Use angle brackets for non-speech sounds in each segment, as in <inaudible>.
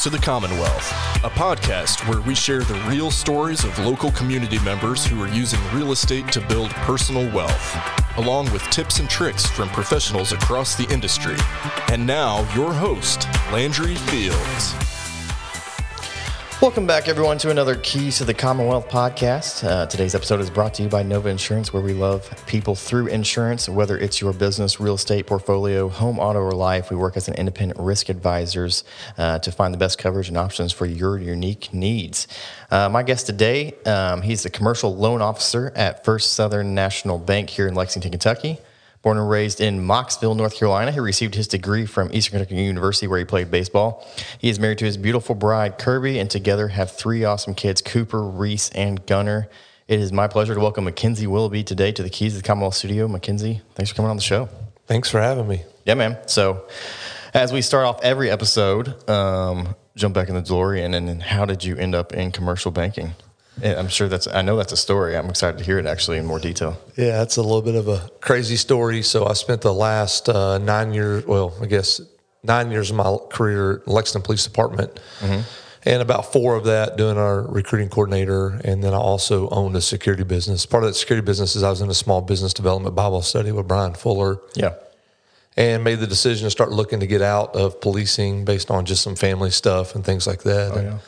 To the Commonwealth, a podcast where we share the real stories of local community members who are using real estate to build personal wealth, along with tips and tricks from professionals across the industry. And now, your host, Landry Fields. Welcome back, everyone, to another Keys to the Commonwealth podcast. Uh, today's episode is brought to you by Nova Insurance, where we love people through insurance, whether it's your business, real estate portfolio, home, auto, or life. We work as an independent risk advisors uh, to find the best coverage and options for your unique needs. Uh, my guest today, um, he's the commercial loan officer at First Southern National Bank here in Lexington, Kentucky. Born and raised in Mocksville, North Carolina, he received his degree from Eastern Kentucky University, where he played baseball. He is married to his beautiful bride, Kirby, and together have three awesome kids, Cooper, Reece, and Gunner. It is my pleasure to welcome Mckenzie Willoughby today to the Keys of the Commonwealth Studio. Mckenzie, thanks for coming on the show. Thanks for having me. Yeah, man. So, as we start off every episode, um, jump back in the DeLorean, and then how did you end up in commercial banking? I'm sure that's. I know that's a story. I'm excited to hear it actually in more detail. Yeah, that's a little bit of a crazy story. So I spent the last uh, nine years. Well, I guess nine years of my career in Lexington Police Department, mm-hmm. and about four of that doing our recruiting coordinator. And then I also owned a security business. Part of that security business is I was in a small business development Bible study with Brian Fuller. Yeah. And made the decision to start looking to get out of policing based on just some family stuff and things like that. Oh, yeah.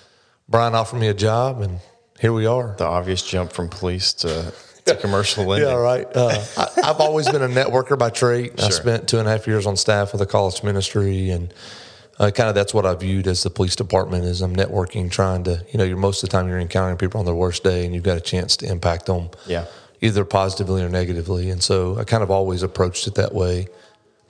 Brian offered me a job and here we are. The obvious jump from police to, to <laughs> commercial lending. Yeah, right. Uh, <laughs> I, have always been a networker by trade. Sure. I spent two and a half years on staff with the college ministry, and uh, kind of that's what I viewed as the police department is I'm networking, trying to you know you're most of the time you're encountering people on their worst day, and you've got a chance to impact them, yeah, either positively or negatively. And so I kind of always approached it that way.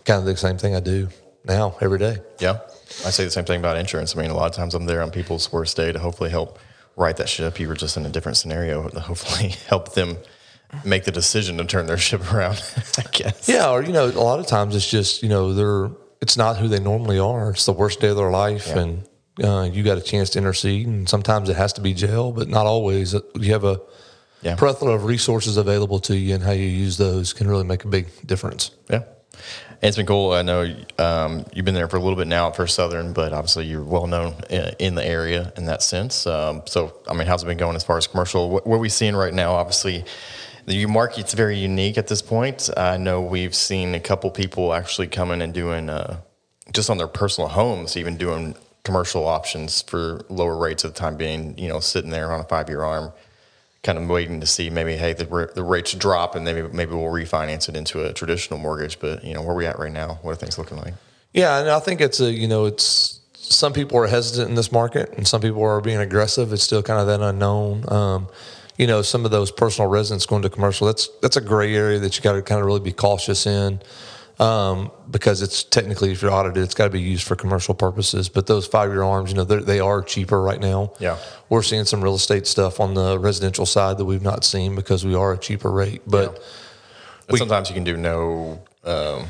Kind of the same thing I do now every day. Yeah. I say the same thing about insurance. I mean, a lot of times I'm there on people's worst day to hopefully help write that ship. You were just in a different scenario to <laughs> hopefully help them make the decision to turn their ship <laughs> around. I guess. Yeah, or you know, a lot of times it's just you know they're it's not who they normally are. It's the worst day of their life, yeah. and uh, you got a chance to intercede. And sometimes it has to be jail, but not always. You have a yeah. plethora of resources available to you, and how you use those can really make a big difference. Yeah. It's been cool. I know um, you've been there for a little bit now at First Southern, but obviously you're well known in the area in that sense. Um, so, I mean, how's it been going as far as commercial? What, what are we seeing right now? Obviously, the market's very unique at this point. I know we've seen a couple people actually coming and doing uh, just on their personal homes, even doing commercial options for lower rates at the time being, you know, sitting there on a five year arm kind of waiting to see maybe hey the, the rates drop and maybe maybe we'll refinance it into a traditional mortgage. But you know where are we at right now what are things looking like? Yeah and i think it's a you know it's some people are hesitant in this market and some people are being aggressive. It's still kind of that unknown. Um, you know some of those personal residents going to commercial that's that's a gray area that you got to kind of really be cautious in um, because it's technically, if you're audited, it's got to be used for commercial purposes. But those five year arms, you know, they are cheaper right now. Yeah. We're seeing some real estate stuff on the residential side that we've not seen because we are a cheaper rate. But, yeah. we, sometimes you can do no, um,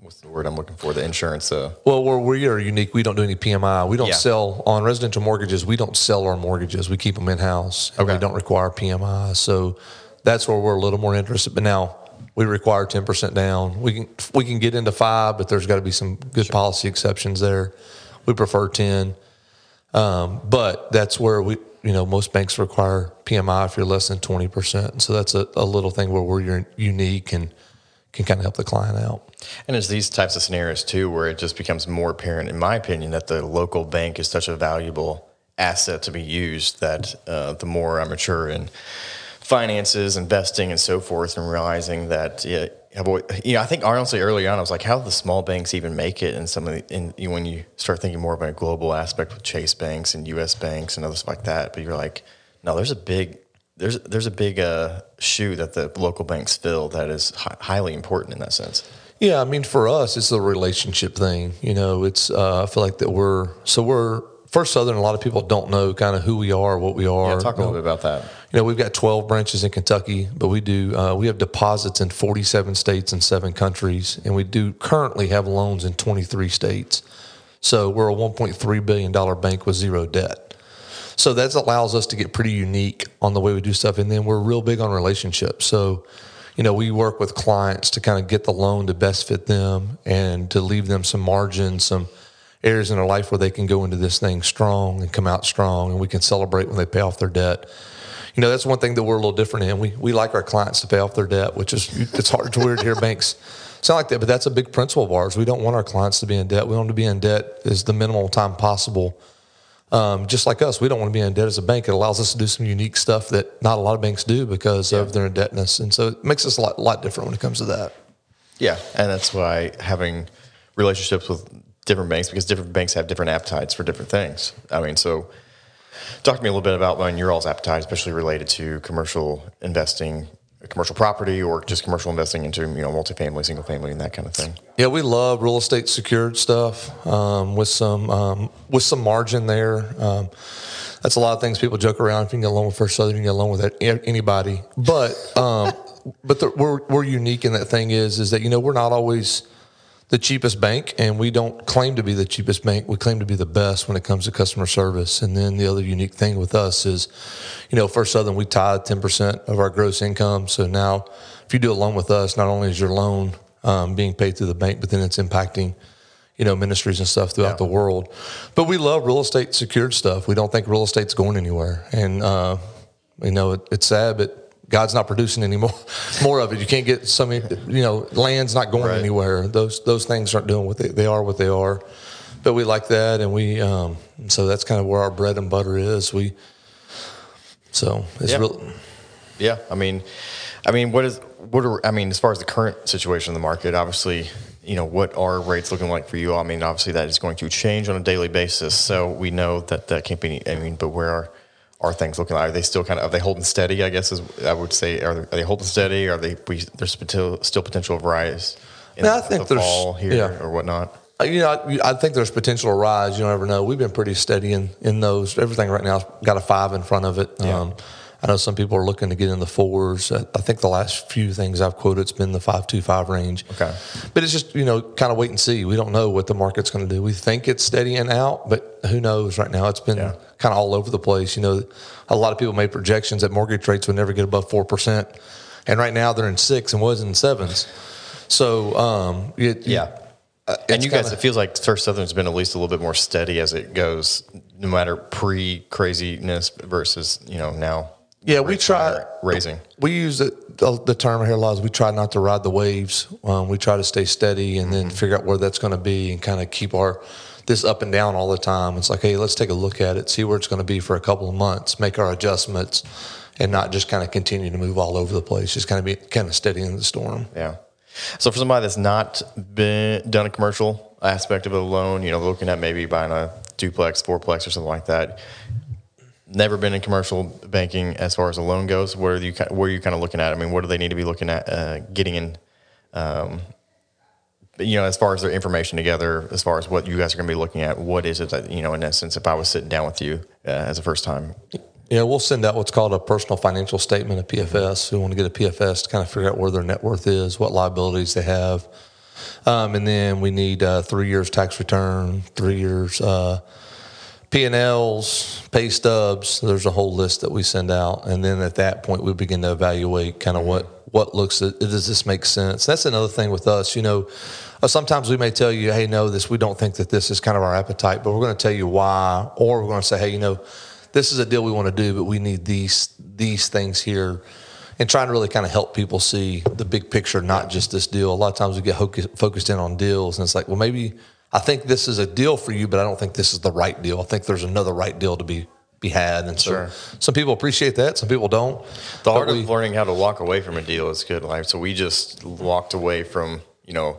what's the word I'm looking for? The insurance. Uh, well, we're, we are unique. We don't do any PMI. We don't yeah. sell on residential mortgages. We don't sell our mortgages. We keep them in house. Okay. We don't require PMI. So that's where we're a little more interested. But now, we require 10% down. We can we can get into five, but there's got to be some good sure. policy exceptions there. We prefer 10. Um, but that's where we, you know, most banks require PMI if you're less than 20%. So that's a, a little thing where we're unique and can kind of help the client out. And it's these types of scenarios too, where it just becomes more apparent, in my opinion, that the local bank is such a valuable asset to be used that uh, the more I'm mature and finances, investing, and so forth, and realizing that yeah, you know, I think honestly early on I was like, how do the small banks even make it? And some of the, and when you start thinking more about a global aspect with Chase banks and U.S. banks and others like that, but you're like, no, there's a big there's there's a big uh, shoe that the local banks fill that is hi- highly important in that sense. Yeah, I mean, for us, it's a relationship thing. You know, it's uh, I feel like that we're so we're First Southern. A lot of people don't know kind of who we are, what we are. Yeah, talk a little bit about that you know, we've got 12 branches in Kentucky, but we do uh, we have deposits in 47 states and seven countries, and we do currently have loans in 23 states. So we're a 1.3 billion dollar bank with zero debt. So that allows us to get pretty unique on the way we do stuff, and then we're real big on relationships. So you know, we work with clients to kind of get the loan to best fit them and to leave them some margin, some areas in their life where they can go into this thing strong and come out strong, and we can celebrate when they pay off their debt. You know, that's one thing that we're a little different in. We we like our clients to pay off their debt, which is it's hard to weird to hear banks <laughs> sound like that, but that's a big principle of ours. We don't want our clients to be in debt. We want them to be in debt as the minimal time possible. Um, just like us, we don't want to be in debt as a bank. It allows us to do some unique stuff that not a lot of banks do because yeah. of their indebtedness, and so it makes us a lot, lot different when it comes to that. Yeah, and that's why having relationships with different banks because different banks have different appetites for different things. I mean, so talk to me a little bit about when your all's appetite, especially related to commercial investing, commercial property, or just commercial investing into you know multifamily, single family, and that kind of thing. Yeah, we love real estate secured stuff um, with some um, with some margin there. Um, that's a lot of things people joke around. If you can get a loan with First Southern, you can get a loan with anybody. But um, <laughs> but the, we're we're unique in that thing is is that you know we're not always the cheapest bank, and we don't claim to be the cheapest bank. We claim to be the best when it comes to customer service. And then the other unique thing with us is, you know, First Southern, we tithe 10% of our gross income. So now, if you do a loan with us, not only is your loan um, being paid through the bank, but then it's impacting, you know, ministries and stuff throughout yeah. the world. But we love real estate secured stuff. We don't think real estate's going anywhere. And, uh, you know, it, it's sad, but God's not producing any more, <laughs> more of it. You can't get so many, you know, land's not going right. anywhere. Those those things aren't doing what they, they are what they are. But we like that, and we um, so that's kind of where our bread and butter is. We so it's yeah. real. Yeah, I mean, I mean, what is what are I mean as far as the current situation in the market? Obviously, you know, what are rates looking like for you? I mean, obviously that is going to change on a daily basis. So we know that that can't be. I mean, but where are are things looking like? Are they still kind of are they holding steady? I guess is I would say are they, are they holding steady? Are they we, there's still still potential of rise in I think the fall here yeah. or whatnot? Uh, you know, I, I, think there's potential to rise. You don't ever know. We've been pretty steady in, in those. Everything right now has got a five in front of it. Yeah. Um, I know some people are looking to get in the fours. I think the last few things I've quoted, it's been the five two five range. Okay, but it's just you know kind of wait and see. We don't know what the market's going to do. We think it's steadying out, but who knows? Right now, it's been yeah. kind of all over the place. You know, a lot of people made projections that mortgage rates would never get above four percent, and right now they're in six and was in sevens. So um, it, yeah. Uh, and you kinda, guys, it feels like First Southern's been at least a little bit more steady as it goes, no matter pre craziness versus you know now. Yeah, we try raising. We use the, the term here a lot. Is we try not to ride the waves. Um, we try to stay steady and then mm-hmm. figure out where that's going to be and kind of keep our this up and down all the time. It's like, hey, let's take a look at it, see where it's going to be for a couple of months, make our adjustments, and not just kind of continue to move all over the place. Just kind of be kind of steady in the storm. Yeah. So for somebody that's not been done a commercial aspect of a loan, you know, looking at maybe buying a duplex, fourplex, or something like that, never been in commercial banking as far as a loan goes. Where are you where are you kind of looking at? I mean, what do they need to be looking at uh, getting in? Um, you know, as far as their information together, as far as what you guys are going to be looking at, what is it that you know? In essence, if I was sitting down with you uh, as a first time. Yeah, we'll send out what's called a personal financial statement, a PFS. We want to get a PFS to kind of figure out where their net worth is, what liabilities they have, um, and then we need uh, three years tax return, three years uh, P&Ls, pay stubs. There's a whole list that we send out, and then at that point we begin to evaluate kind of what what looks does this make sense. That's another thing with us. You know, uh, sometimes we may tell you, hey, no, this we don't think that this is kind of our appetite, but we're going to tell you why, or we're going to say, hey, you know, this is a deal we want to do, but we need these these things here. And trying to really kind of help people see the big picture, not just this deal. A lot of times we get focused in on deals, and it's like, well, maybe I think this is a deal for you, but I don't think this is the right deal. I think there's another right deal to be be had, and so sure. some people appreciate that, some people don't. The art we, of learning how to walk away from a deal is good. life. so, we just walked away from you know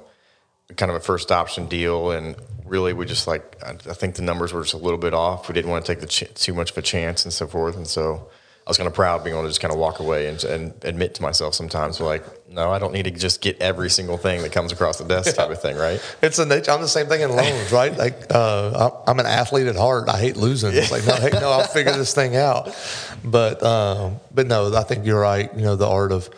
kind of a first option deal, and really we just like I think the numbers were just a little bit off. We didn't want to take the ch- too much of a chance and so forth, and so I was kind of proud being able to just kind of walk away and, and admit to myself sometimes, like, no, I don't need to just get every single thing that comes across the desk type of thing, right? <laughs> It's a nature. I'm the same thing in loans, <laughs> right? Like, uh, I'm an athlete at heart. I hate losing. It's like, no, hey, no, I'll figure this thing out. But, um, but no, I think you're right. You know, the art of,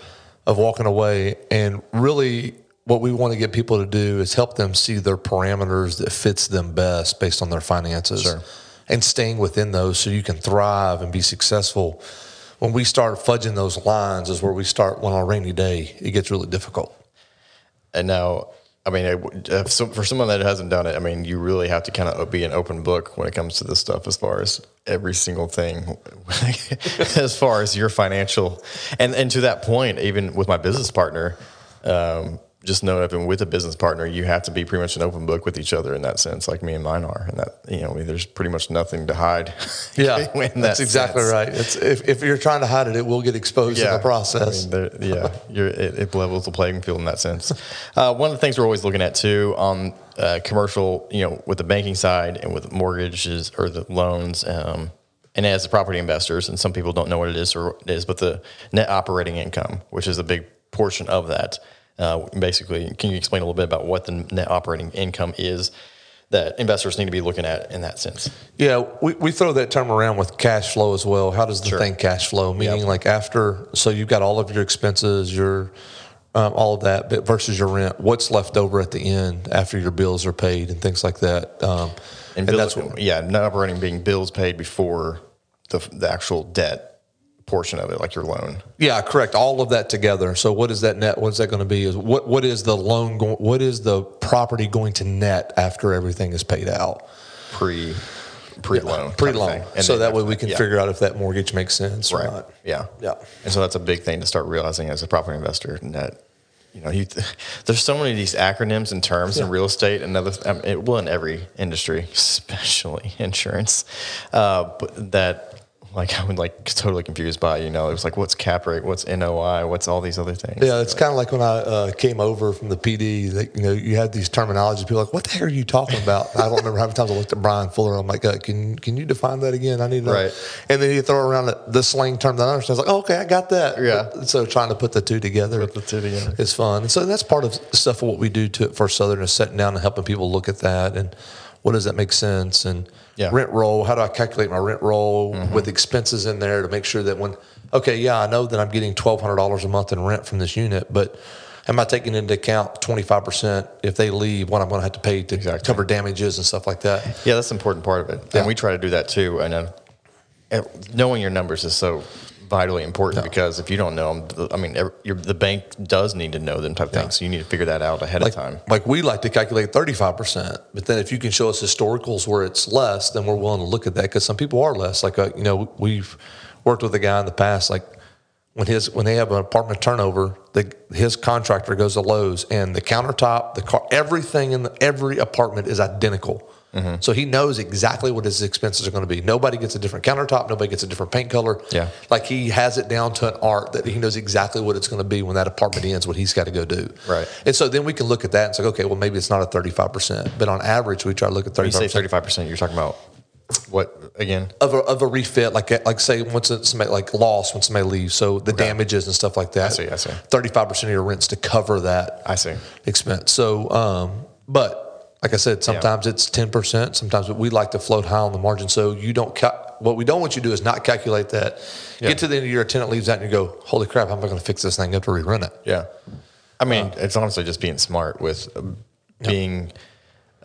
of walking away and really what we want to get people to do is help them see their parameters that fits them best based on their finances. Sure and staying within those so you can thrive and be successful. When we start fudging those lines is where we start when on a rainy day it gets really difficult. And now I mean, it, for someone that hasn't done it, I mean, you really have to kind of be an open book when it comes to this stuff, as far as every single thing, <laughs> as far as your financial, and and to that point, even with my business partner, um, just know that with a business partner, you have to be pretty much an open book with each other in that sense, like me and mine are. And that, you know, I mean, there's pretty much nothing to hide. <laughs> Yeah. that's that exactly sense. right. It's, if, if you're trying to hide it, it will get exposed yeah. in the process. I mean, yeah. it, it, levels the playing field in that sense. <laughs> Uh, one of the things we're always looking at too on uh, commercial, you know, with the banking side and with mortgages or the loans, um, and as the property investors, and some people don't know what it is or it is, but the net operating income, which is a big portion of that. Uh, basically, can you explain a little bit about what the net operating income is that investors need to be looking at in that sense? Yeah, we, we throw that term around with cash flow as well. How does the sure. thing cash flow? Meaning, yep. like after, so you've got all of your expenses, your um, all of that, but versus your rent, what's left over at the end after your bills are paid and things like that. Um, and, and that's what, yeah, net operating being bills paid before the, the actual debt portion of it, like your loan. Yeah, correct. All of that together. So what is that net? What's that going to be? Is what what is the loan going? What is the property going to net after everything is paid out? Pre pre loan. Yeah, pre loan. So that way we can yeah. figure out if that mortgage makes sense right. or not. Yeah. Yeah. And so that's a big thing to start realizing as a property investor that you know, you, <laughs> there's so many of these acronyms and terms yeah. in real estate and other, I mean, it, well, in every industry, <laughs> especially insurance, uh, that like I would like totally confused by. You know, it was like, what's cap rate? What's NOI? What's all these other things? Yeah, it's kind of like when I uh, came over from the PD. That you know, you had these terminologies. People like, what the heck are you talking about? I don't remember how many times I looked at Brian Fuller. I'm like, uh, can can you define that again? I need to. Know. Right. And then you throw around the, slang term that I understand. It's like, oh, okay, I got that. Yeah. But, so trying to put the two together, put the two together, is fun. And so that's part of stuff of what we do to for Southern is sitting down and helping people look at that and what does that make sense and yeah. rent roll. How do I calculate my rent roll mm-hmm. with expenses in there to make sure that when, okay, yeah, I know that I'm getting $1,200 a month in rent from this unit, but am I taking into account 25% if they leave, what I'm going to have to pay to exactly. cover damages and stuff like that? Yeah, that's an important part of it. Yeah. And we try to do that too. And uh, knowing your numbers is so vitally important because if you don't know them, I mean, the bank does need to know them type yeah. things. So you need to figure that out ahead like, of time. Like we like to calculate 35%, but then if you can show us historicals where it's less, then we're willing to look at that because some people are less. Like, uh, you know, we've worked with a guy in the past, like when his, when they have an apartment turnover, the, his contractor goes to Lowe's and the countertop, the car, everything in the, every apartment is identical Mm-hmm. So he knows exactly what his expenses are going to be. Nobody gets a different countertop. Nobody gets a different paint color. Yeah. Like he has it down to an art that he knows exactly what it's going to be when that apartment ends, what he's got to go do. Right. And so then we can look at that and say, okay, well, maybe it's not a 35%, but on average, we try to look at 35%. When you say 35%, you're talking about what again of a, of a refit like like say once somebody like loss when somebody leaves so the okay. damages and stuff like that I see I see 35% of your rents to cover that I see expense so um but like I said, sometimes yeah. it's 10%, sometimes we like to float high on the margin. So you don't, cal- what we don't want you to do is not calculate that. Yeah. Get to the end of your tenant leaves out and you go, holy crap, how am I going to fix this thing? I have to rerun it. Yeah. I mean, uh, it's honestly just being smart with being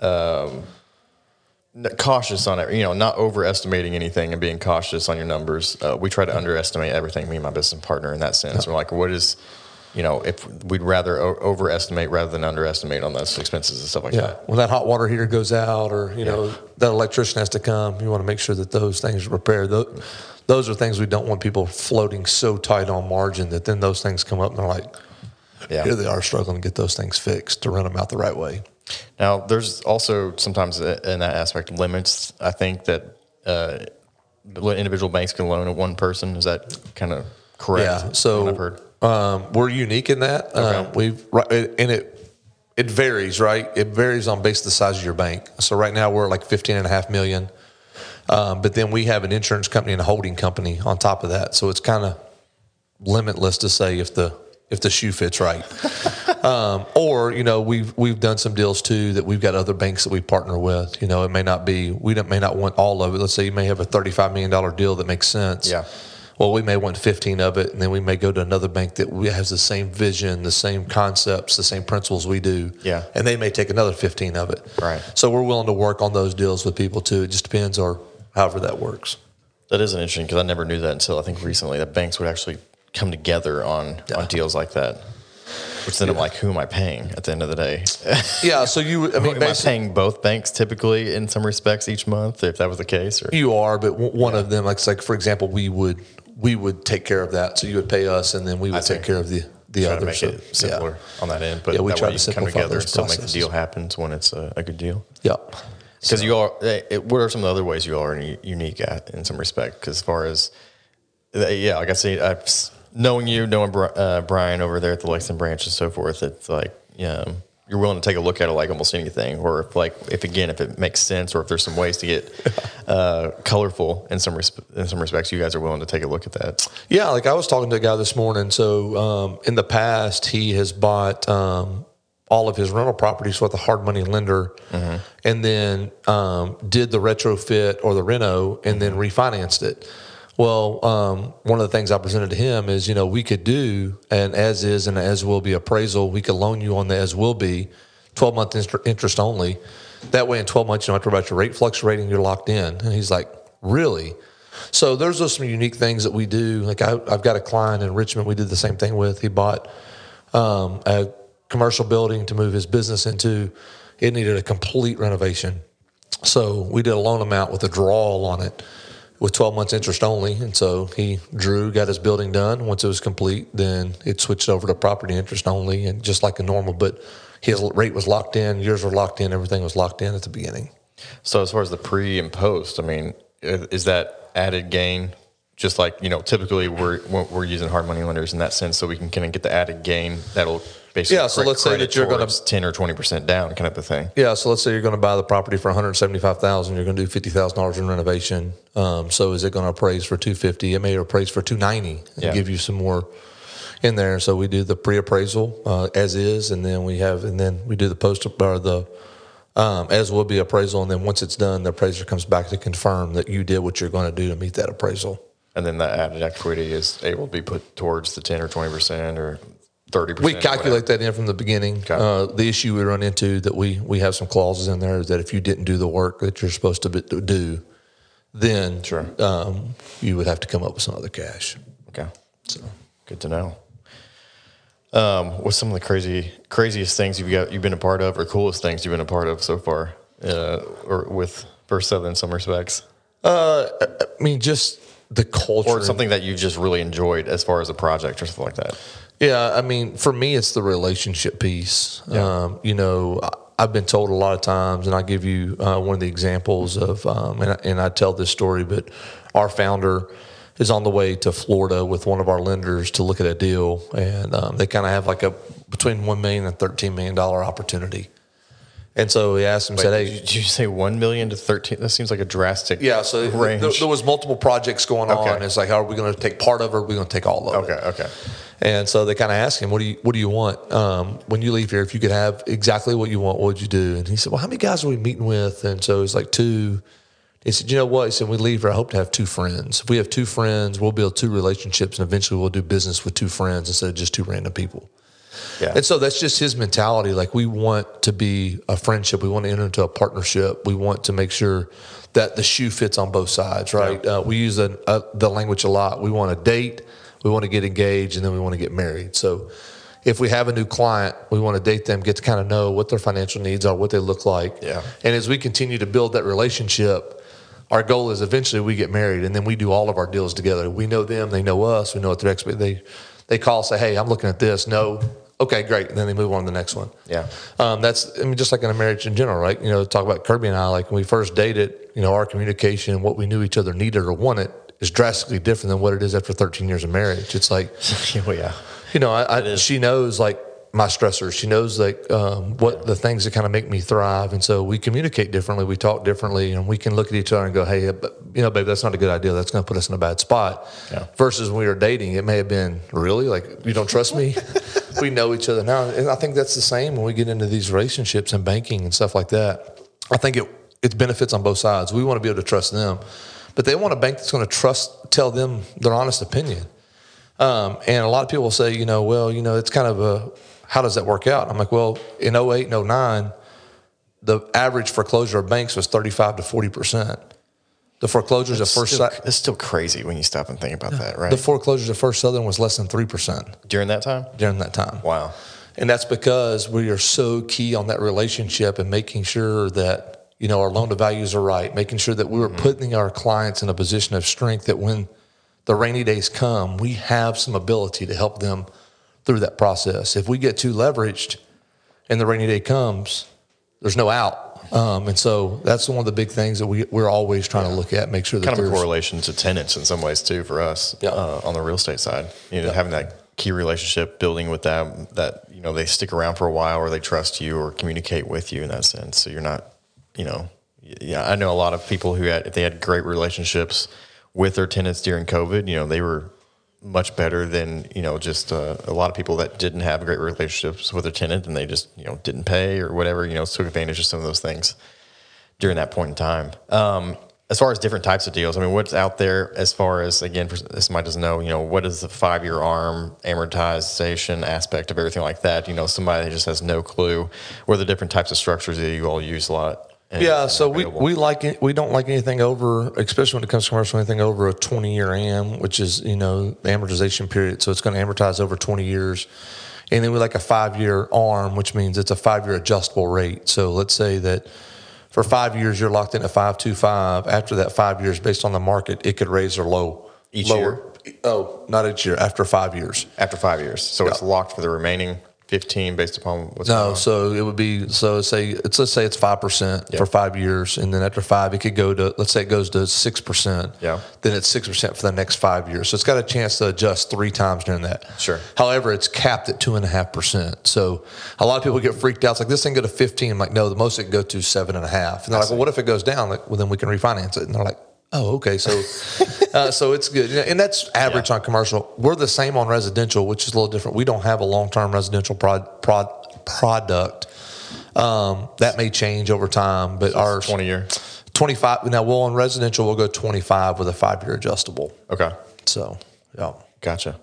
um, cautious on it, you know, not overestimating anything and being cautious on your numbers. Uh, we try to underestimate everything, me and my business partner in that sense. We're like, what is, you know, if we'd rather o- overestimate rather than underestimate on those expenses and stuff like yeah. that. When that hot water heater goes out, or you yeah. know, that electrician has to come, you want to make sure that those things are repaired. Those, those are things we don't want people floating so tight on margin that then those things come up and they're like, yeah. here they are struggling to get those things fixed to run them out the right way. Now, there's also sometimes in that aspect limits. I think that uh, individual banks can loan a one person. Is that kind of correct? Yeah. So I've heard um, we're unique in that. Okay. Um, we've and it it varies, right? It varies on base the size of your bank. So right now we're like 15 and a half million. Um, but then we have an insurance company and a holding company on top of that. So it's kind of limitless to say if the if the shoe fits right. <laughs> um, or you know we've we've done some deals too that we've got other banks that we partner with. You know it may not be we may not want all of it. Let's say you may have a thirty five million dollar deal that makes sense. Yeah well, we may want 15 of it, and then we may go to another bank that has the same vision, the same concepts, the same principles we do. Yeah. And they may take another 15 of it. Right. So we're willing to work on those deals with people too. It just depends or however that works. That is interesting because I never knew that until I think recently that banks would actually come together on, yeah. on deals like that. Which then yeah. I'm like, who am I paying at the end of the day? <laughs> yeah. So you, I mean, am I paying both banks typically in some respects each month if that was the case? Or? You are, but one yeah. of them, like, like for example, we would we would take care of that. So you would pay us, and then we would take care of the the try other. To make so, it simpler yeah. on that end, but yeah, we try to come together so make the deal happens when it's a, a good deal. Yeah. Because so. you are, it, what are some of the other ways you are unique at in some respect? Because as far as, yeah, like I say, I've knowing you, knowing uh, Brian over there at the Lexington branch and so forth. It's like, yeah, you're willing to take a look at it like almost anything, or if like if again if it makes sense, or if there's some ways to get <laughs> uh, colorful in some resp- in some respects, you guys are willing to take a look at that. Yeah, like I was talking to a guy this morning. So um, in the past, he has bought um, all of his rental properties with a hard money lender, mm-hmm. and then um, did the retrofit or the reno, and then refinanced it. Well, um, one of the things I presented to him is, you know, we could do an as is and as will be appraisal. We could loan you on the as will be, 12 month interest only. That way, in 12 months, you don't have to worry about your rate fluctuating, you're locked in. And he's like, really? So there's just some unique things that we do. Like I, have got a client in Richmond we did the same thing with. He bought um, a commercial building to move his business into. It needed a complete renovation. So we did a loan amount with a draw on it with 12 months interest only. And so he drew, got his building done. Once it was complete, then it switched over to property interest only and just like a normal, but his rate was locked in, yours were locked in, everything was locked in at the beginning. So as far as the pre and post, I mean, is that added gain just like you know typically we're we're using hard money lenders in that sense so we can kind of get the added gain that'll basically yeah so let's say that you're going to 10 or 20 percent down kind of the thing. Yeah so let's say you're going to buy the property for 175000 you're going to do $50000 in renovation. Um, so is it going to appraise for 250 it may appraise for 290 and yeah. give you some more in there. So we do the pre-appraisal uh, as is and then we have and then we do the post or the um, as will be appraisal. And then once it's done the appraiser comes back to confirm that you did what you're going to do to meet that appraisal. And then that added equity is able to be put towards the 10 or 20% or 30%. We calculate that in from the beginning. Okay. Uh, the issue we run into that we, we have some clauses in there is that if you didn't do the work that you're supposed to do, then sure. um, you would have to come up with some other cash. Okay. So good to know. Um, what's some of the crazy, craziest things you've got, you've been a part of or coolest things you've been a part of so far, uh, or with First Southern in some respects? Uh, I mean, just the culture or something that you've just really enjoyed as far as a project or something like that yeah i mean for me it's the relationship piece yeah. um, you know i've been told a lot of times and i give you uh, one of the examples of um, and, I, and, I, tell this story but our founder is on the way to florida with one of our lenders to look at a deal and um, they kind of have like a between 1 million and 13 million dollar opportunity and so he asked him, Wait, said, "Hey, did you say one million to 13? That seems like a drastic yeah." So range. There, there was multiple projects going okay. on. It's like, how are we going to take part of it? Or are we going to take all of okay, it? Okay, okay. And so they kind of asked him, "What do you What do you want um, when you leave here? If you could have exactly what you want, what would you do?" And he said, "Well, how many guys are we meeting with?" And so it's like two. He said, "You know what?" He said, "We leave here. I hope to have two friends. If we have two friends, we'll build two relationships, and eventually we'll do business with two friends instead of just two random people." Yeah. And so that's just his mentality. Like we want to be a friendship. We want to enter into a partnership. We want to make sure that the shoe fits on both sides, right? Yeah. Uh, we use the, uh, the language a lot. We want to date, we want to get engaged, and then we want to get married. So if we have a new client, we want to date them, get to kind of know what their financial needs are, what they look like. Yeah. And as we continue to build that relationship, our goal is eventually we get married and then we do all of our deals together. We know them, they know us, we know what their expect they they call say, Hey, I'm looking at this. No, okay, great. And then they move on to the next one. Yeah. Um, that's, I mean, just like in a marriage in general, right? You know, talk about Kirby and I, like when we first dated, you know, our communication and what we knew each other needed or wanted is drastically different than what it is after 13 years of marriage. It's like, oh, <laughs> yeah. You know, I, I she knows like my stressors. She knows like um, what the things that kind of make me thrive, and so we communicate differently. We talk differently, and we can look at each other and go, "Hey, you know, babe, that's not a good idea. That's going to put us in a bad spot." Yeah. Versus when we were dating, it may have been really like you don't trust me. <laughs> <laughs> we know each other now, and I think that's the same when we get into these relationships and banking and stuff like that. I think it it benefits on both sides. We want to be able to trust them, but they want a bank that's going to trust, tell them their honest opinion. Um, and a lot of people will say, you know, well, you know, it's kind of a how does that work out? I'm like, well, in 08 and 09, the average foreclosure of banks was 35 to 40 percent. The foreclosures of First still, It's still crazy when you stop and think about yeah. that, right? The foreclosures of First Southern was less than three percent during that time. During that time, wow. And that's because we are so key on that relationship and making sure that, you know, our loan to values are right, making sure that we are mm-hmm. putting our clients in a position of strength that when the rainy days come, we have some ability to help them through that process. If we get too leveraged and the rainy day comes, there's no out. Um, and so that's one of the big things that we, we're always trying yeah. to look at, make sure that kind of a correlation to tenants in some ways too for us yeah. uh, on the real estate side. You know, yeah. having that key relationship, building with them that you know they stick around for a while or they trust you or communicate with you in that sense. So you're not, you know, yeah. I know a lot of people who had if they had great relationships with their tenants during COVID, you know, they were much better than you know just uh, a lot of people that didn't have great relationships with their tenant and they just you know didn't pay or whatever you know took advantage of some of those things during that point in time. Um, as far as different types of deals, I mean, what's out there as far as again, for somebody doesn't know, you know, what is the five year arm amortization aspect of everything like that? You know, somebody just has no clue. What are the different types of structures that you all use a lot? Yeah, so we, we like it, we don't like anything over, especially when it comes to commercial, anything over a twenty year am, which is you know the amortization period. So it's going to amortize over twenty years, and then we like a five year arm, which means it's a five year adjustable rate. So let's say that for five years you're locked in at five two five. After that five years, based on the market, it could raise or low each lower. year. Oh, not each year. After five years. After five years, so yeah. it's locked for the remaining 15 based upon what's no so it would be so say it's let's say it's 5% for five years and then after five it could go to let's say it goes to 6% yeah. Then it's 6% for the next five years. So it's got a chance to adjust three times during that. Sure. However it's capped at 2.5% so a lot of people get freaked out. It's like this thing go to 15 I'm like no the most it can go to seven and a half. And they're I like see. well what if it goes down? Like well then we can refinance it. And they're like Oh, okay. So, uh, so it's good, and that's average yeah. on commercial. We're the same on residential, which is a little different. We don't have a long-term residential prod, prod, product. Um, that may change over time, but so our twenty year, twenty five. Now, we'll on residential, we'll go twenty five with a five year adjustable. Okay. So, yeah, gotcha.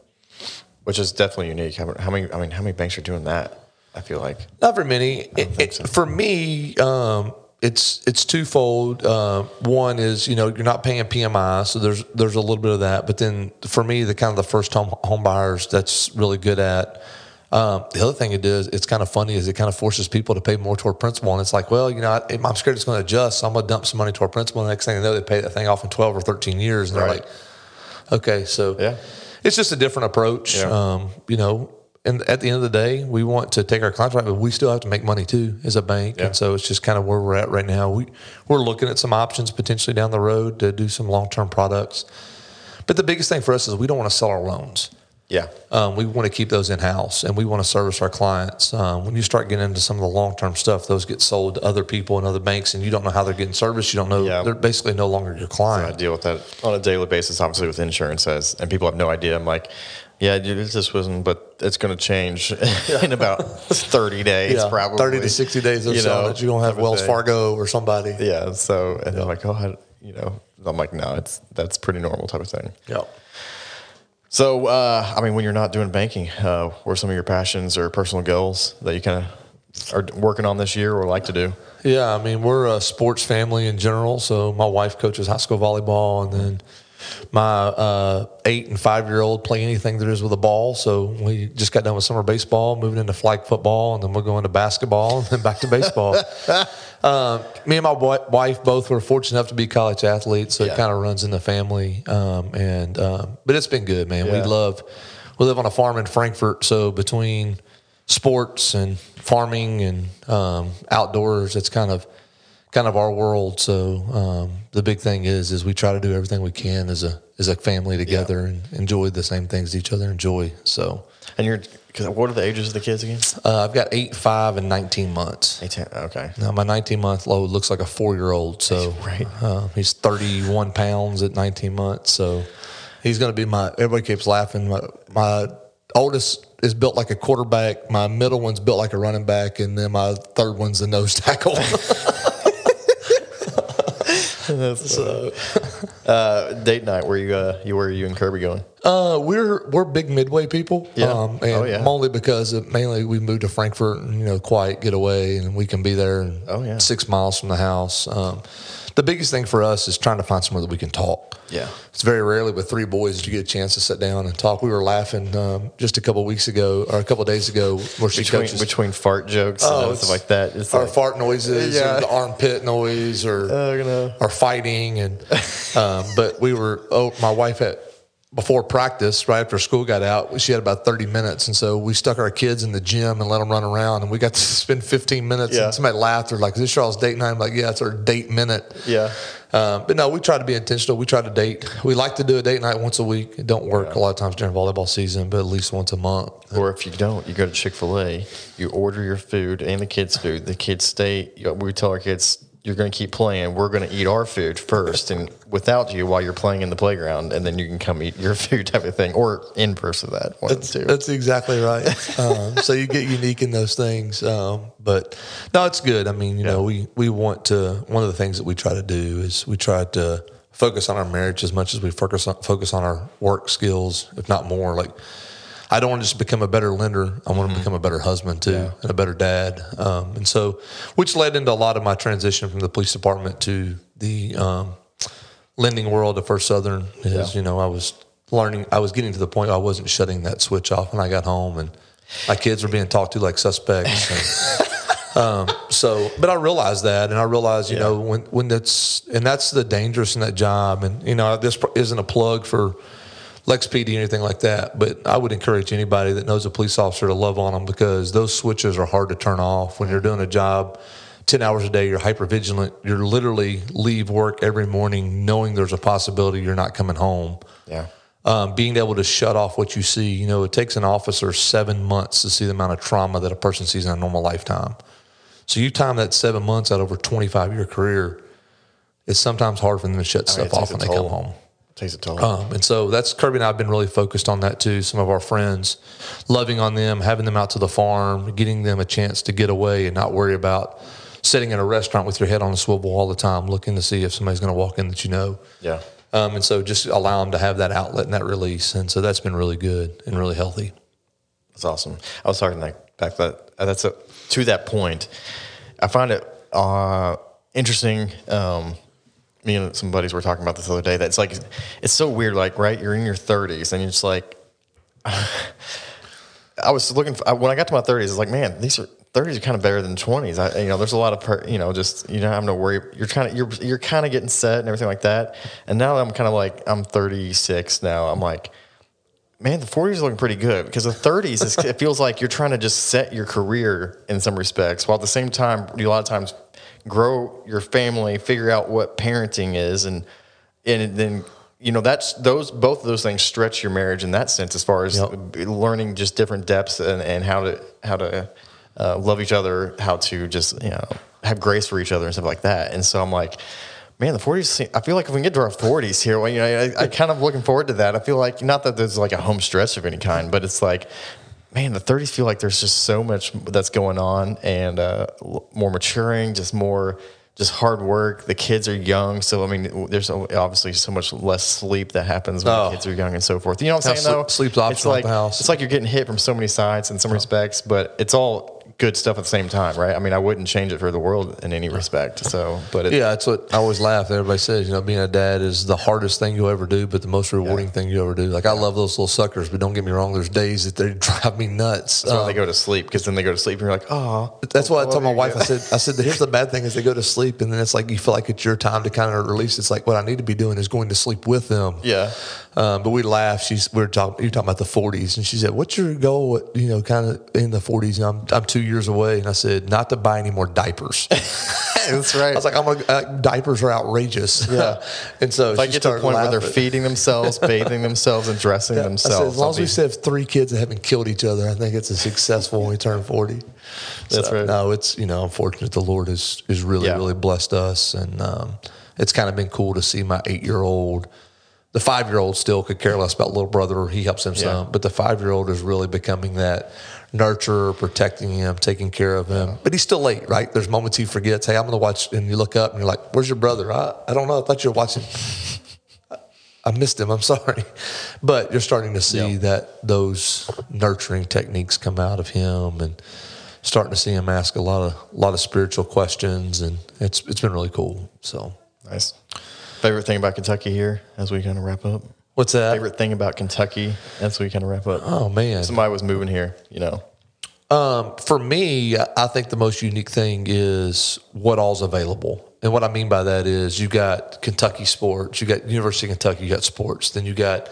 Which is definitely unique. How, how many? I mean, how many banks are doing that? I feel like not very many. It, it, so. For me, um, it's it's twofold. Uh, one is you know you're not paying PMI, so there's there's a little bit of that. But then for me, the kind of the first home home buyers that's really good at. Um, the other thing it does, it's kind of funny, is it kind of forces people to pay more toward principal, and it's like, well, you know, I, am scared it's going to adjust, so I'm going to dump some money toward principal. And the next thing they know, they pay that thing off in 12 or 13 years, and they're right. like, okay, so yeah, it's just a different approach. Yeah. Um, you know, and at the end of the day, we want to take our contract, but we still have to make money too as a bank. Yeah. And so it's just kind of where we're at right now. We we're looking at some options potentially down the road to do some long term products. But the biggest thing for us is we don't want to sell our loans. Yeah, um, we want to keep those in house, and we want to service our clients. Um, when you start getting into some of the long term stuff, those get sold to other people and other banks, and you don't know how they're getting serviced. You don't know yeah. they're basically no longer your client. So I deal with that on a daily basis, obviously with insurance, as and people have no idea. I'm like, yeah, this wasn't, but it's going to change <laughs> in about <laughs> 30 days, yeah, probably. 30 to 60 days or you so know, that you're going to have Wells Fargo or somebody. Yeah. So, and yeah. I'm like, oh, you know, I'm like, no, it's, that's pretty normal type of thing. Yeah. So, uh, I mean, when you're not doing banking, uh, what are some of your passions or personal goals that you kind of are working on this year or like to do? Yeah. I mean, we're a sports family in general. So my wife coaches high school volleyball and then, my uh, eight and five year old play anything there is with a ball. So we just got done with summer baseball, moving into flag football, and then we're going to basketball and then back to baseball. uh, <laughs> me and my wife both were fortunate enough to be college athletes, so yeah. it kind of runs in the family. Um, and um, but it's been good, man. Yeah. We love. We live on a farm in Frankfort, so between sports and farming and um, outdoors, it's kind of kind of our world. So um, the big thing is is we try to do everything we can as a as a family together yeah. and enjoy the same things each other enjoy. So and you're what are the ages of the kids again? Uh, I've got eight, five, and nineteen months. 18, okay. Now my nineteen month load looks like a four year old. So <laughs> right. Uh, he's thirty one pounds at nineteen months. So he's going to be my. Everybody keeps laughing. My, my oldest is built like a quarterback. My middle one's built like a running back, and then my third one's a nose tackle. <laughs> <laughs> so, <laughs> uh, date night. Where you uh, you where are you and Kirby going? Uh, we're we're big Midway people. Yeah. Um, and oh, yeah. Only because mainly we moved to Frankfort, and, you know, quiet getaway, and we can be there. oh yeah. Six miles from the house. Um, the biggest thing for us is trying to find somewhere that we can talk. Yeah. It's very rarely with three boys that you get a chance to sit down and talk. We were laughing um, just a couple weeks ago or a couple days ago where she between, coaches between fart jokes Oh, and stuff like that. It's our like, fart noises, Yeah. the armpit noise, or <laughs> Oh, you know. or fighting, and um, but we were. Oh, my wife had before practice, right after school got out, she had about thirty minutes, and so we stuck our kids in the gym and let them run around, and we got to <laughs> spend fifteen minutes. Yeah. And somebody laughed, they're like, "Is this Charles' date night?" I'm like, "Yeah, it's our date minute." Yeah. Um, but no, we try to be intentional. We try to date. We like to do a date night once a week. It don't work a lot of times during volleyball season, but at least once a month. Or if you don't, you go to Chick Fil A. You order your food and the kids' food. The kids stay. We tell our kids, "You're going to keep playing. We're going to eat our food first, and without you while you're playing in the playground, and then you can come eat your <laughs> food," type of thing, or in person. That one That's, two. that's exactly right. <laughs> um, so you get unique in those things. Um, but no, it's good. I mean, you know, we, we want to, one of the things that we try to do is we try to focus on our marriage as much as we focus on, focus on our work skills, if not more. Like, I don't want to just become a better lender. I want to become a better husband too, and a better dad. Um, and so, which led into a lot of my transition from the police department to the um, lending world at First Southern. Is you know I was learning, I was getting to the point where I wasn't shutting that switch off when I got home, and my kids were being talked to like suspects. And, <laughs> um, so, but I realized that, and I realized, you know, when when that's and that's the dangerous in that job, and you know, this isn't a plug for. Lex PD or anything like that, but I would encourage anybody that knows a police officer to love on them because those switches are hard to turn off when you're doing a job 10 hours a day, you're hyper vigilant. You're literally leave work every morning knowing there's a possibility you're not coming home. yeah. Um, being able to shut off what you see, you know, it takes an officer seven months to see the amount of trauma that a person sees in a normal lifetime. So you time that seven months out over a 25 year career, it's sometimes hard for them to shut I mean, stuff off when they come home. Takes a toll. Um, and so that's Kirby and I have been really focused on that too. Some of our friends, loving on them, having them out to the farm, getting them a chance to get away and not worry about sitting in a restaurant with your head on a swivel all the time, looking to see if somebody's going to walk in that you know. yeah. Um, and so just allow them to have that outlet and that release. And so that's been really good and really healthy. That's awesome. I was talking like back that uh, that's a, to that point. I find it uh, interesting. Um, me and some buddies were talking about this the other day. That it's like it's so weird. Like right, you're in your 30s and you're just like. <sighs> I was looking for, when I got to my 30s. It's like, man, these are 30s are kind of better than 20s. I, you know, there's a lot of, per, you know, just you know, I'm to worry. You're kind of you're you're kind of getting set and everything like that. And now I'm kind of like I'm 36 now. I'm like man, the 40s are looking pretty good because the 30s, is, <laughs> it feels like you're trying to just set your career in some respects, while at the same time, you a lot of times grow your family, figure out what parenting is, and and then you know that's those both of those things stretch your marriage in that sense as far as learning just different depths and, and how to how to uh, love each other, how to just you know have grace for each other and stuff like that. And so I'm like. Man, the 40s, I feel like if we can get to our 40s here, well, you know, I, I kind of looking forward to that. I feel like, not that there's like a home stretch of any kind, but it's like, man, the 30s feel like there's just so much that's going on and uh, more maturing, just more, just hard work. The kids are young. So, I mean, there's obviously so much less sleep that happens when Oh. the kids are young and so forth. You know what I'm saying, though? sleep's It's optional at like, the house. It's like you're getting hit from so many sides in some respects, but it's all good stuff at the same time, right? I mean, I wouldn't change it for the world in any respect. So, but it, Yeah, that's what I always laugh. Everybody says, you know, being a dad is the hardest thing you'll ever do, but the most rewarding thing you ever do. Like I love those little suckers, but don't get me wrong. There's days that they <laughs> drive me nuts. that's why Um, they go to sleep because then they go to sleep and you're like, oh, That's why I told my wife. go. I said, I said, here's the bad thing is they go to sleep, and then it's like you feel like it's your time to kind of release. It's like what I need to be doing is going to sleep with them. Yeah. Um, but we laugh. She's we were talking. You're talking about the 40s, and she said, "What's your goal? You know, kind of in the 40s." And I'm I'm two years away, and I said, "Not to buy any more diapers." <laughs> That's <laughs> right. I was like, "I'm gonna, uh, diapers are outrageous." Yeah. <laughs> and so If I get to the point where they're feeding themselves, bathing themselves, and dressing said, themselves, as long as we still have three kids that haven't killed each other, I think it's a successful when we turn 40. That's right. No, it's, you know, I'm fortunate the Lord has, has really, Yeah. really blessed us. And um, it's kind of been cool to see my eight year old. The five year old still could care less about little brother. He helps him Yeah. some. But the five year old is really becoming that nurturer, protecting him, taking care of him. But he's still late, right? There's moments he forgets, hey, I'm going to watch. And you look up and you're like, where's your brother? I, I don't know. I thought you were watching. <laughs> I missed him. I'm <laughs> sorry, but you're starting to see Yeah. that those nurturing techniques come out of him, and starting to see him ask a lot of a lot of spiritual questions, and it's it's been really cool. So Nice. Favorite thing about Kentucky here as we kind of wrap up? What's that? Favorite thing about Kentucky as we kind of wrap up? Oh man, somebody was moving here. You know, um, for me, I think the most unique thing is what all's available. And what I mean by that is you got Kentucky sports, you got University of Kentucky, you got sports, then you got,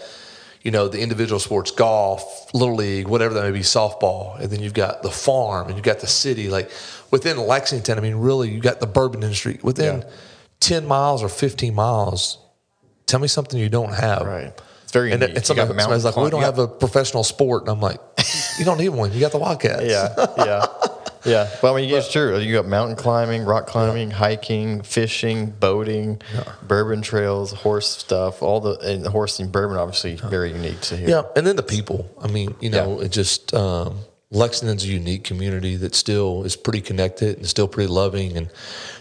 you know, the individual sports, golf, little league, whatever that may be, softball, and then you've got the farm and you've got the city. Like within Lexington, I mean, really, you got the bourbon industry within yeah. ten miles or fifteen miles. Tell me something you don't have. Right. It's very and, unique. and somebody, somebody's like, well, we don't have a professional sport, and I'm like, you don't need one. You got the Wildcats. Yeah, yeah. <laughs> Yeah, well, I mean, it's true. You got mountain climbing, rock climbing, yeah. hiking, fishing, boating, yeah. bourbon trails, horse stuff. All the and the horse and bourbon, obviously, very unique to here. Yeah, and then the people. I mean, you know, it just um, Lexington's a unique community that still is pretty connected and still pretty loving. And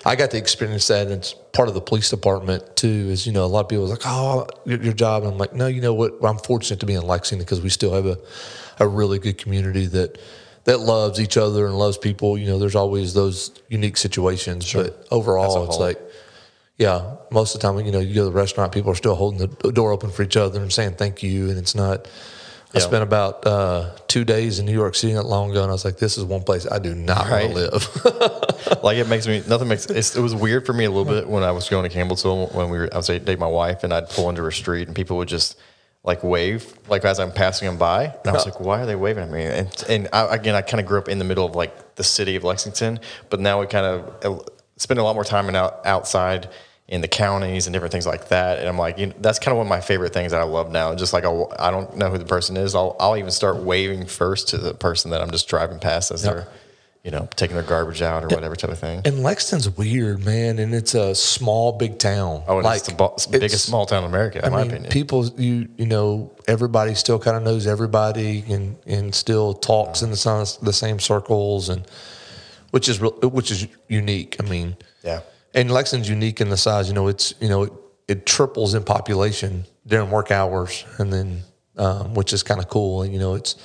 I got to experience that. And it's part of the police department too. Is you know, a lot of people are like, "Oh, your, your job." And I'm like, "No, you know what? I'm fortunate to be in Lexington because we still have a a really good community that." that loves each other and loves people. You know, there's always those unique situations, sure. but overall, it's like, yeah, most of the time, you know, you go to the restaurant, people are still holding the door open for each other and saying thank you, and it's not. I spent about uh, two days in New York City not long ago, and I was like, "This is one place I do not right. want to live." <laughs> like it makes me nothing makes it was weird for me a little bit when I was going to Campbellsville when we were I was dating my wife, and I'd pull into her street, and people would just like wave like as I'm passing them by, and I was like, why are they waving at me? And and I, again, I kind of grew up in the middle of like the city of Lexington, but now we kind of spend a lot more time in out, outside in the counties and different things like that. And I'm like, you know, that's kind of one of my favorite things that I love now. Just like I'll, I do not know who the person is, I'll I'll even start waving first to the person that I'm just driving past as yep. they're you know, taking their garbage out or whatever type of thing. And Lexington's weird, man, and it's a small, big town. Oh, like, it's the bo- biggest small town in America, in I my mean, opinion. People, you you know, everybody still kind of knows everybody, and and still talks in the the same circles, and which is which is unique. I mean, yeah. And Lexington's unique in the size. You know, it's you know it, it triples in population during work hours, and then um, which is kind of cool. And you know, it's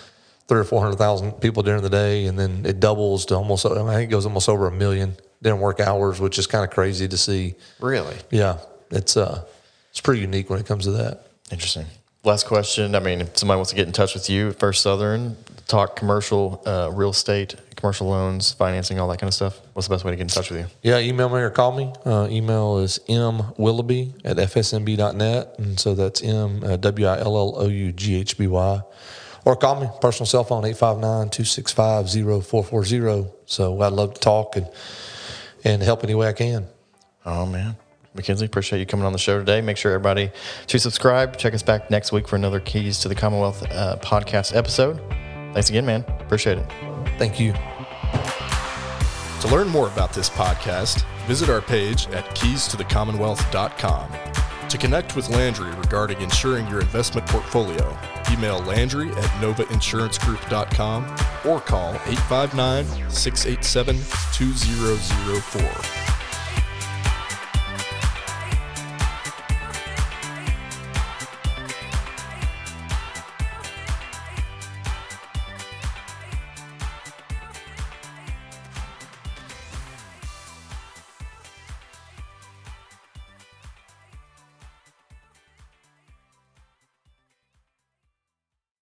three or four hundred thousand people during the day, and then it doubles to almost. I, mean, I think it goes almost over a million during work hours, which is kind of crazy to see. Really? Yeah, it's uh, it's pretty unique when it comes to that. Interesting. Last question. I mean, if somebody wants to get in touch with you, First Southern, talk commercial uh, real estate, commercial loans, financing, all that kind of stuff. What's the best way to get in touch with you? Yeah, email me or call me. Uh, email is m willoughby at fsnb.net. And so that's M uh, W I L L O U G H B Y or call me, personal cell phone, 859-265-0440. So I'd love to talk and, and help any way I can. Oh, man. Mckenzie, appreciate you coming on the show today. Make sure everybody to subscribe. Check us back next week for another Keys to the Commonwealth uh, podcast episode. Thanks again, man. Appreciate it. Thank you. To learn more about this podcast, visit our page at keystothecommonwealth.com. To connect with Landry regarding insuring your investment portfolio, email Landry at novaInsuranceGroup.com or call 859 687 2004.